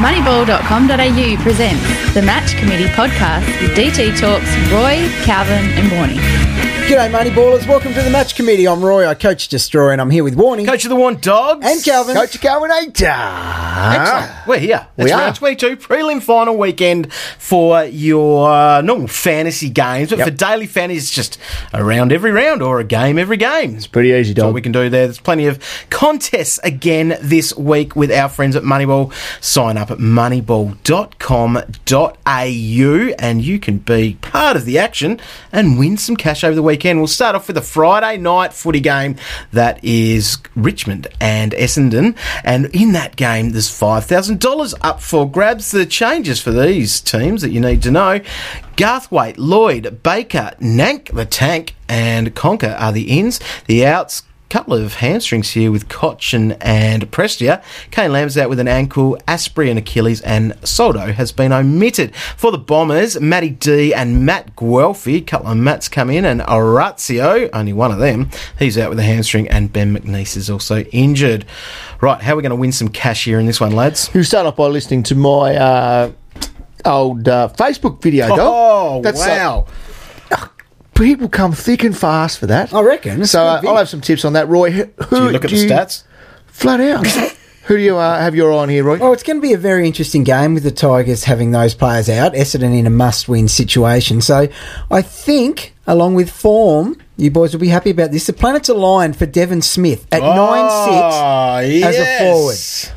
Moneyball.com.au presents the Match Committee podcast with DT Talks Roy, Calvin, and Warney. G'day, Money Ballers. Welcome to the Match Committee. I'm Roy. I coach Destroy, and I'm here with Warning Coach of the One Dogs. and Calvin. Coach of Calvinator. Excellent. We're here. It's We round are. 22, prelim final weekend for your uh, normal fantasy games. But Yep. for daily fantasy, it's just a round every round or a game every game. It's Pretty easy, That's what dog. we can do there. There's plenty of contests again this week with our friends at Moneyball. Sign up moneyball.com.au and you can be part of the action and win some cash over the weekend. We'll start off with a Friday night footy game that is Richmond and Essendon. And in that game, there's $5,000 up for grabs. The changes for these teams that you need to know Garthwaite, Lloyd, Baker, Nank the Tank, and Conca are the ins. The outs, couple of hamstrings here with Cotchin and Prestia. Kane Lamb's out with an ankle, Astbury and Achilles, and Soldo has been omitted. For the Bombers, Matty D and Matt Guelfi, couple of Matts come in, and Orazio, only one of them, he's out with a hamstring, and Ben McNiece is also injured. Right, how are we going to win some cash here in this one, lads? You start off by listening to my uh, old uh, Facebook video, dog. Oh, That's, uh, wow. People come thick and fast for that. I reckon. So uh. I'll have some tips on that, Roy. Who, Do you look at the stats? Flat out. Who do you uh, have your eye on here, Roy? Well, it's going to be a very interesting game with the Tigers having those players out. Essendon in a must-win situation. So I think, along with form, you boys will be happy about this. The planets aligned for Devon Smith at nine six Oh, as a forward.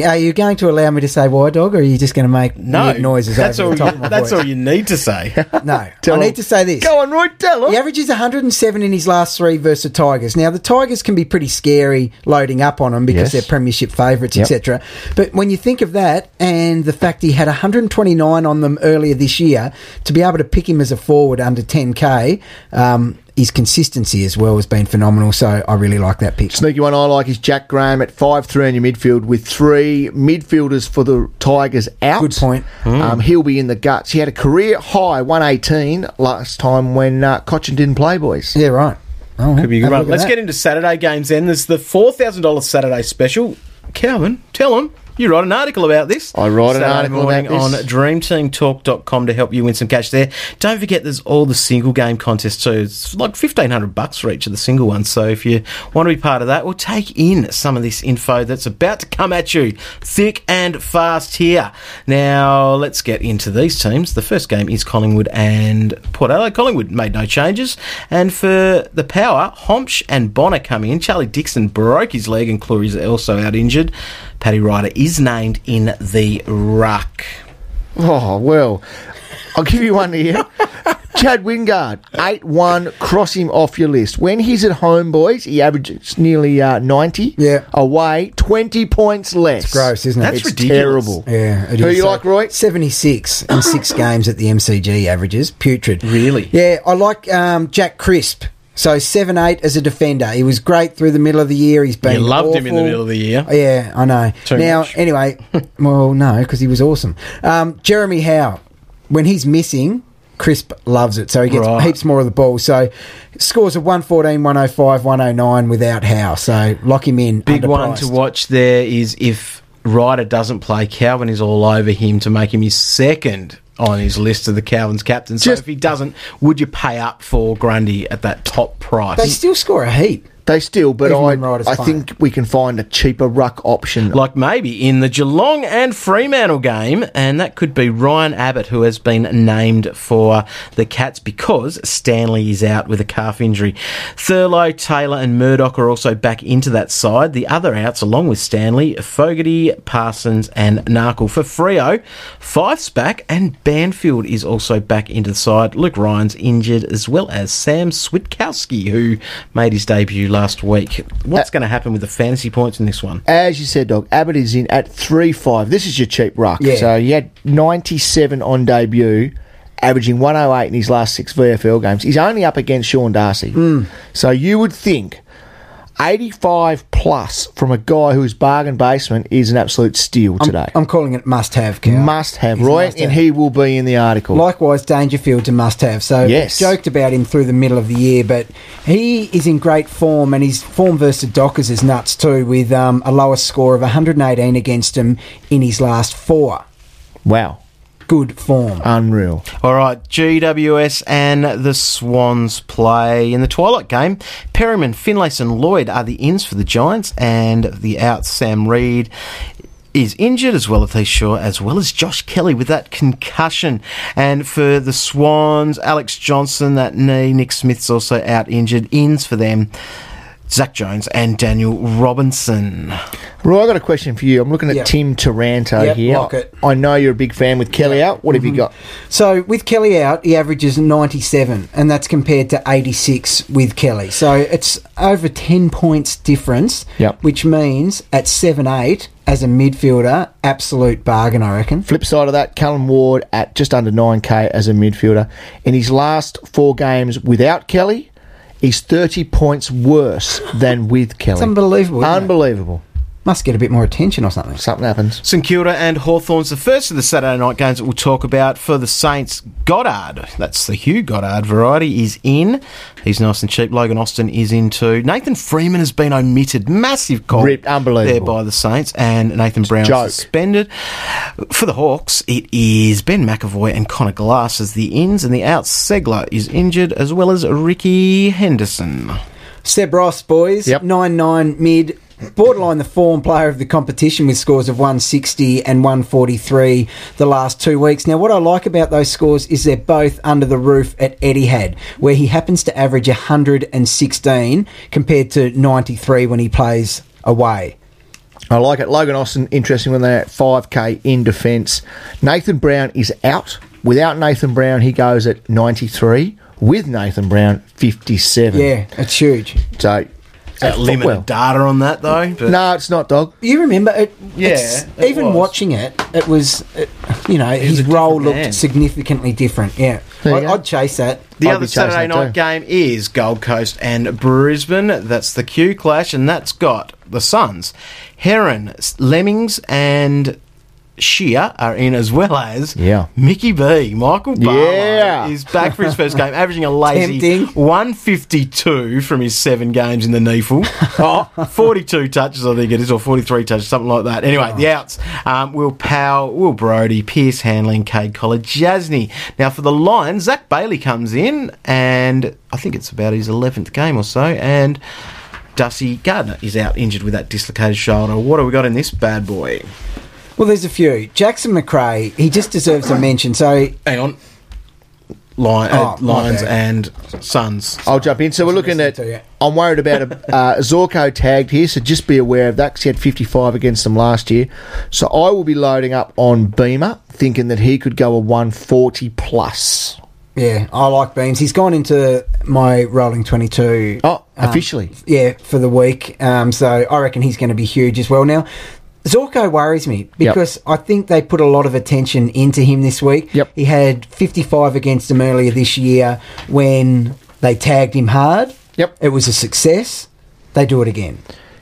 Are you going to allow me to say why, dog, or are you just going to make No, weird noises that's over all. the top You, of my that's voice? all you need to say. No, I need to say this. Go on, Roy. Tell them. He averages 107 in his last three versus the Tigers. Now, the Tigers can be pretty scary loading up on them because Yes. they're premiership favourites, Yep. etc. But when you think of that and the fact he had 129 on them earlier this year, to be able to pick him as a forward under 10k, um, his consistency as well has been phenomenal. So I really like that pick. Sneaky one I like is Jack Graham at 5 3 on your midfield with three midfielders for the Tigers out. Good point. Um, he'll be in the guts. He had a career high 118 last time when uh, Cotchin didn't play, boys. Yeah, right. Oh, Could be a good have a one. look at Let's that. get into Saturday games then. There's the four thousand dollars Saturday special. Calvin, tell them you write an article about this. I write an article morning on dreamteamtalk.com to help you win some cash there. Don't forget there's all the single game contests too. It's like fifteen hundred bucks for each of the single ones. So if you want to be part of that, we'll take in some of this info that's about to come at you thick and fast here. Now let's get into these teams. The first game is Collingwood and Port Adelaide. Collingwood made no changes, and for the power, Hombsch and Bonner come in. Charlie Dixon broke his leg, and Clurey's also out injured. Paddy Ryder is named in the ruck. Oh, well, I'll give you one here. Chad Wingard, 8 1, cross him off your list. When he's at home, boys, he averages nearly uh, 90. Yeah. Away, 20 points less. gross, isn't it? That's It's ridiculous. terrible. Yeah, it Who is. you like, Roy? 76 in six games at the MCG averages. Putrid. Really? Yeah, I like um, Jack Crisp. So 7 8 as a defender. He was great through the middle of the year. He's been. You loved him in the middle of the year. Yeah, I know. Too now, much. anyway, well, no, because he was awesome. Um, Jeremy Howe, when he's missing, Crisp loves it. So he gets Right. heaps more of the ball. So scores of 114, 105, 109 without Howe. So lock him in. Big one to watch there is if Ryder doesn't play, Calvin is all over him to make him his second on his list of the Calvin's captains. So Just- if he doesn't, would you pay up for Grundy at that top price? They still score a heap. They still, but Even I, I think we can find a cheaper ruck option. like maybe in the Geelong and Fremantle game, and that could be Ryan Abbott, who has been named for the Cats because Stanley is out with a calf injury. Thurlow, Taylor, and Murdoch are also back into that side. The other outs, along with Stanley, Fogarty, Parsons, and Narkle for Freo. Fyfe's back, and Banfield is also back into the side. Luke Ryan's injured, as well as Sam Switkowski, who made his debut last week. What's uh, going to happen with the fantasy points in this one? As you said, Dog, Abbott is in at 3 5. This is your cheap ruck. Yeah. So he had 97 on debut, averaging 108 in his last six VFL games. He's only up against Sean Darcy. Hmm. So you would think 85 plus from a guy whose bargain basement is an absolute steal today. I'm calling it must have, Cal. must have, He's Roy, must-have. and he will be in the article. Likewise, Dangerfield's a must have. So Yes. joked about him through the middle of the year, but he is in great form, and his form versus the Dockers is nuts too, with um, a lowest score of 118 against him in his last four. wow, Good form. unreal. All right, GWS and the Swans play in the Twilight game. Perryman, Finlayson, Lloyd are the ins for the Giants, and the outs, Sam Reid is injured, as well as Heath Shaw, as well as Josh Kelly with that concussion. And for the Swans, Alex Johnson, that knee, Nick Smith's also out injured. Ins for them. Zach Jones and Daniel Robinson. Roy, I got a question for you. I'm looking at Yep. Tim Taranto Yep, here. lock it. I know you're a big fan with Kelly out. What have you mm-hmm. got? So with Kelly out, he averages 97, and that's compared to 86 with Kelly. So it's over 10 points difference, Yep. which means at 7 8, as a midfielder, absolute bargain, I reckon. Flip side of that, Callum Ward at just under 9k as a midfielder. In his last four games without Kelly, he's 30 points worse than with Kelly. It's unbelievable. isn't it? Unbelievable. Must get a bit more attention or something. Something happens. St Kilda and Hawthorn's the first of the Saturday night games that we'll talk about for the Saints. Goddard, that's the Hugh Goddard variety, is in. He's nice and cheap. Logan Austin is in too. Nathan Freeman has been omitted. Massive call Ripped, unbelievable. there by the Saints, and Nathan Brown suspended. For the Hawks, it is Ben McEvoy and Connor Glass as the ins, and the outs. Segler is injured, as well as Ricky Henderson. Seb Ross, boys. Yep. 9 9 mid. Borderline the form player of the competition with scores of 160 and 143 the last two weeks. Now, what I like about those scores is they're both under the roof at Etihad, where he happens to average 116 compared to 93 when he plays away. I like it. Logan Austin, interesting when they're at 5k in defence. Nathan Brown is out. Without Nathan Brown, he goes at 93. With Nathan Brown, 57. Yeah, it's huge. So, Got limited well. data on that though. But No, it's not, dog. You remember it? Yeah, it's- it even was. watching it, it was, it, you know, was his role looked man. significantly different. Yeah, There I, I'd chase that. The I'd other Saturday night too. game is Gold Coast and Brisbane. That's the Q clash, and that's got the Suns, Heron, Lemmens, and Shear are in as well as Yeah. Mickey B. Michael Barlow Yeah. is back for his first game, averaging a lazy Tempting. 152 from his seven games in the NEAFL. oh, 42 touches, I think it is, or 43 touches, something like that. Anyway, the outs um, Will Powell, Will Brodie, Pearce Hanley, Cade Collar, Jasny. Now, for the Lions, Zach Bailey comes in, and I think it's about his 11th game or so, and Dusty Gardner is out injured with that dislocated shoulder. What have we got in this bad boy? Well, there's a few. Jackson Macrae, he just deserves a mention. So Hang on. Lion, Oh, uh, my Lions bad. and Suns. I'll jump in. So we're looking at. to you. I'm worried about a uh, Zorko tagged here, so just be aware of that because he had 55 against them last year. So I will be loading up on Beamer, thinking that he could go a 140 plus. yeah, I like Beams. He's gone into my rolling 22. Oh, um, officially. yeah, for the week. Um, so I reckon he's going to be huge as well. Now, Zorko worries me because I think they put a lot of attention into him this week. Yep. He had 55 against them earlier this year when they tagged him hard. Yep. It was a success. They do it again.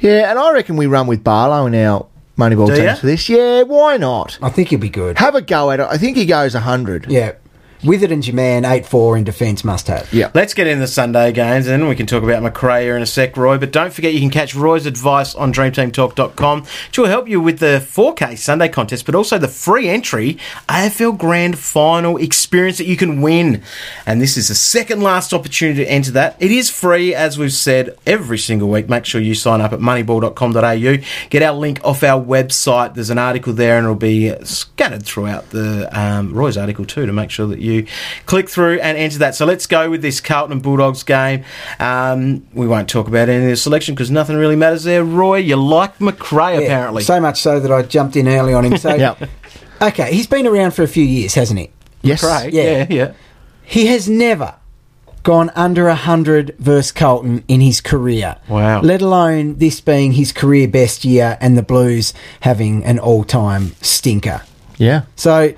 Yeah, and I reckon we run with Barlow in our Moneyball Do teams for this. Yeah, why not? I think he'll be good. Have a go at it. I think he goes 100. Yeah. Witherd and Jaman, 8 4 in defence, must have. Yeah. Let's get into the Sunday games and then we can talk about Macrae in a sec, Roy. But don't forget you can catch Roy's advice on dreamteamtalk.com, which will help you with the 4K Sunday contest, but also the free entry AFL Grand Final experience that you can win. And this is the second last opportunity to enter that. It is free, as we've said, every single week. Make sure you sign up at moneyball.com.au. Get our link off our website. There's an article there and it'll be scattered throughout the um, Roy's article too to make sure that you click through and enter that. So let's go with this Carlton and Bulldogs game. Um, we won't talk about any of the selection because nothing really matters there. Roy, you like Macrae Yeah, apparently. So much so that I jumped in early on him. So, Yep. okay, he's been around for a few years, hasn't he? Yes. Macrae, Yeah. yeah, yeah. He has never gone under 100 versus Carlton in his career. Wow. Let alone this being his career best year and the Blues having an all time stinker. Yeah. So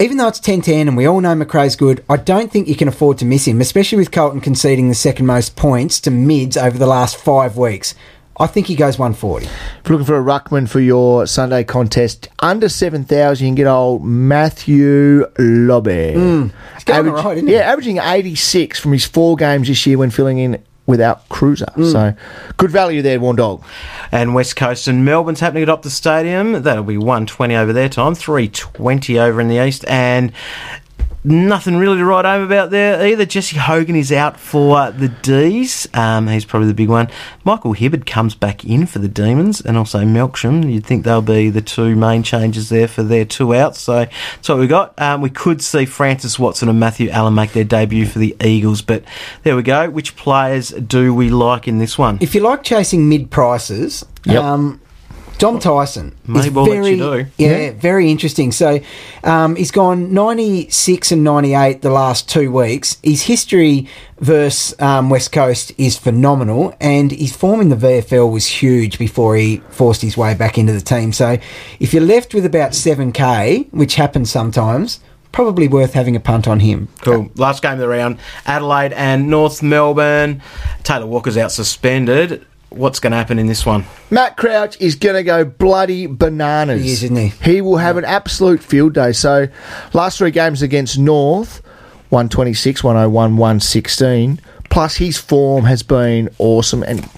even though it's 10-10 and we all know Macrae's good, I don't think you can afford to miss him, especially with Carlton conceding the second most points to mids over the last five weeks. I think he goes 140. If you're looking for a ruckman for your Sunday contest, under 7,000, you can get old Matthew Lobbe. He's hmm. going all right, isn't he? Yeah, averaging 86 from his four games this year when filling in without Cruiser. Mm. So, good value there, Warn Dog. And West Coast and Melbourne's happening at Optus Stadium. That'll be 120 over their time, 320 over in the East. And nothing really to write home about there either. Jesse Hogan is out for the D's. Um, he's probably the big one. Michael Hibberd comes back in for the Demons and also Melksham. You'd think they'll be the two main changes there for their two outs. So that's what we got. Um, we could see Francis Watson and Matthew Allen make their debut for the Eagles, but there we go. Which players do we like in this one? If you like chasing mid prices, Yep. um, Dom Tyson is Moneyball very, you do. yeah, very interesting. So um, he's gone 96 and 98 the last two weeks. His history versus um, West Coast is phenomenal, and his form in the VFL was huge before he forced his way back into the team. So if you're left with about 7k, which happens sometimes, probably worth having a punt on him. Cool. Last game of the round Adelaide and North Melbourne. Taylor Walker's out suspended. What's going to happen in this one? Matt Crouch is going to go bloody bananas. He is, isn't he? He will have an absolute field day. So, last three games against North 126, 101, 116. Plus, his form has been awesome. And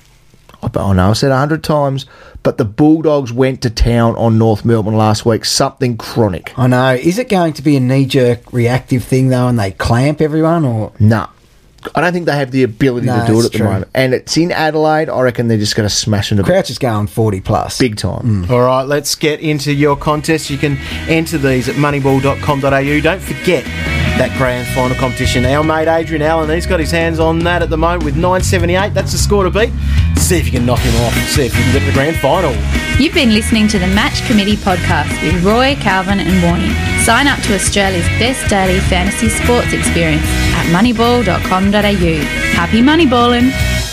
I know I said a hundred times, but the Bulldogs went to town on North Melbourne last week. Something chronic. I know. Is it going to be a knee jerk reactive thing though, and they clamp everyone, or Nah. I don't think they have the ability No, to do it it's at the true. moment. And it's in Adelaide. I reckon they're just going to smash into Crouch is going forty plus? big time. Mm. All right, let's get into your contest. You can enter these at moneyball.com.au. Don't forget that grand final competition. Our mate Adrian Allen, he's got his hands on that at the moment with 978. That's the score to beat. See if you can knock him off. See if you can get to the grand final. You've been listening to the Match Committee podcast with Roy, Calvin, and Warnie. Sign up to Australia's best daily fantasy sports experience at moneyball.com.au. Happy moneyballing!